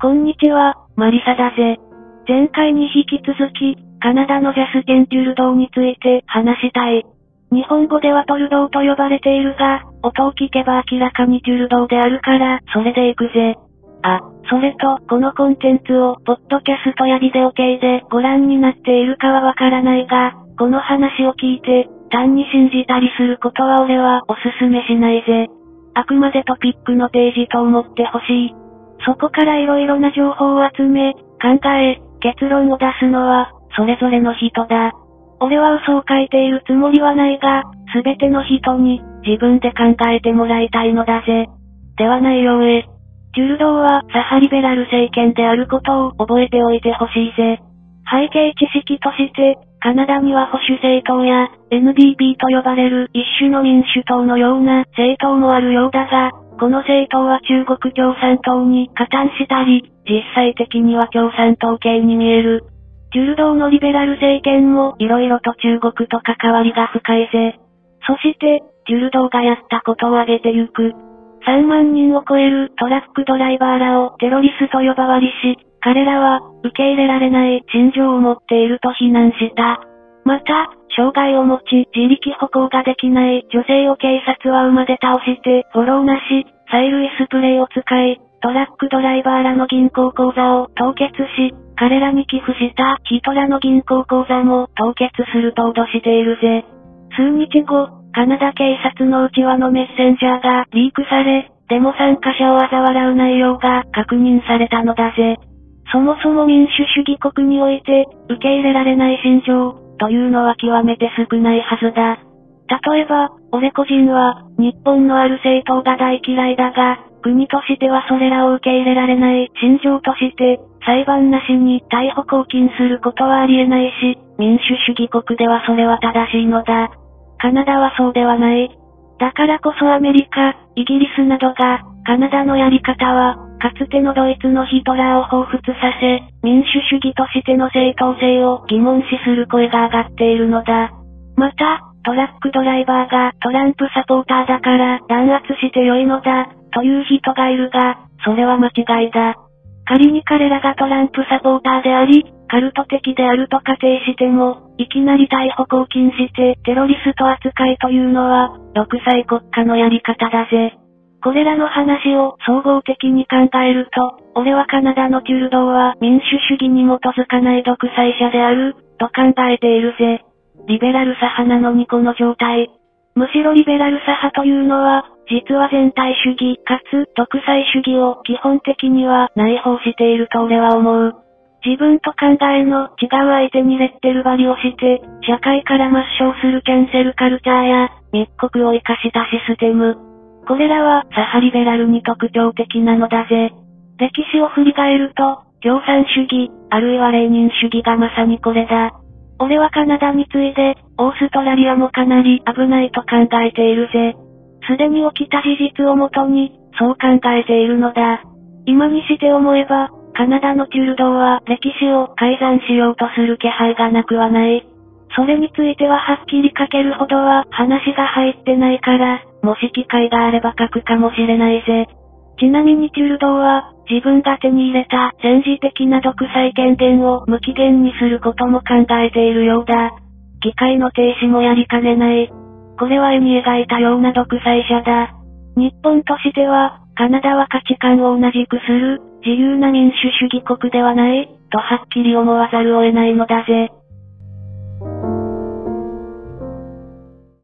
こんにちは、マリサだぜ。前回に引き続き、カナダのジャスティン・テュルドーについて話したい。日本語ではトルドーと呼ばれているが、音を聞けば明らかにテュルドーであるから、それで行くぜ。あ、それと、このコンテンツを、ポッドキャストやビデオ系でご覧になっているかはわからないが、この話を聞いて、単に信じたりすることは俺はおすすめしないぜ。あくまでトピックのページと思ってほしい。そこから色々な情報を集め、考え、結論を出すのは、それぞれの人だ。俺は嘘を書いているつもりはないが、すべての人に、自分で考えてもらいたいのだぜ。では内容へ。ジュルドーはサハリベラル政権であることを覚えておいてほしいぜ。背景知識として、カナダには保守政党や NDP と呼ばれる一種の民主党のような政党もあるようだが、この政党は中国共産党に加担したり、実際的には共産党系に見える。ジュルドーのリベラル政権も色々と中国と関わりが深いぜ。そして、ジュルドーがやったことを挙げてゆく。3万人を超えるトラックドライバーらをテロリスト呼ばわりし、彼らは、受け入れられない心情を持っていると非難した。また、障害を持ち、自力歩行ができない女性を警察は馬で倒して、フォローなし、催涙スプレーを使い、トラックドライバーらの銀行口座を凍結し、彼らに寄付した人らの銀行口座も凍結すると脅しているぜ。数日後、カナダ警察の内輪のメッセンジャーがリークされ、デモ参加者を嘲笑う内容が確認されたのだぜ。そもそも民主主義国において、受け入れられない心情、というのは極めて少ないはずだ。例えば、俺個人は、日本のある政党が大嫌いだが、国としてはそれらを受け入れられない心情として、裁判なしに逮捕拘禁することはありえないし、民主主義国ではそれは正しいのだ。カナダはそうではない。だからこそアメリカ、イギリスなどが、カナダのやり方は、かつてのドイツのヒトラーを彷彿させ、民主主義としての正当性を疑問視する声が上がっているのだ。また、トラックドライバーがトランプサポーターだから弾圧して良いのだ、という人がいるが、それは間違いだ。仮に彼らがトランプサポーターであり、カルト的であると仮定しても、いきなり逮捕拘禁してテロリスト扱いというのは、独裁国家のやり方だぜ。これらの話を総合的に考えると、俺はカナダのテュルドは民主主義に基づかない独裁者である、と考えているぜ。リベラル左派なのにこの状態。むしろリベラル左派というのは、実は全体主義かつ独裁主義を基本的には内包していると俺は思う。自分と考えの違う相手にレッテル張りをして、社会から抹消するキャンセルカルチャーや、密告を活かしたシステム。これらは、サハリベラルに特徴的なのだぜ。歴史を振り返ると、共産主義、あるいはレーニン主義がまさにこれだ。俺はカナダに次いで、オーストラリアもかなり危ないと考えているぜ。すでに起きた事実をもとに、そう考えているのだ。今にして思えば、カナダのテュルドは歴史を改ざんしようとする気配がなくはない。それについてははっきり書けるほどは話が入ってないから、もし機会があれば書くかもしれないぜ。ちなみにテュルドーは、自分が手に入れた戦時的な独裁権限を無期限にすることも考えているようだ。機械の停止もやりかねない。これは絵に描いたような独裁者だ。日本としては、カナダは価値観を同じくする、自由な民主主義国ではない、とはっきり思わざるを得ないのだぜ。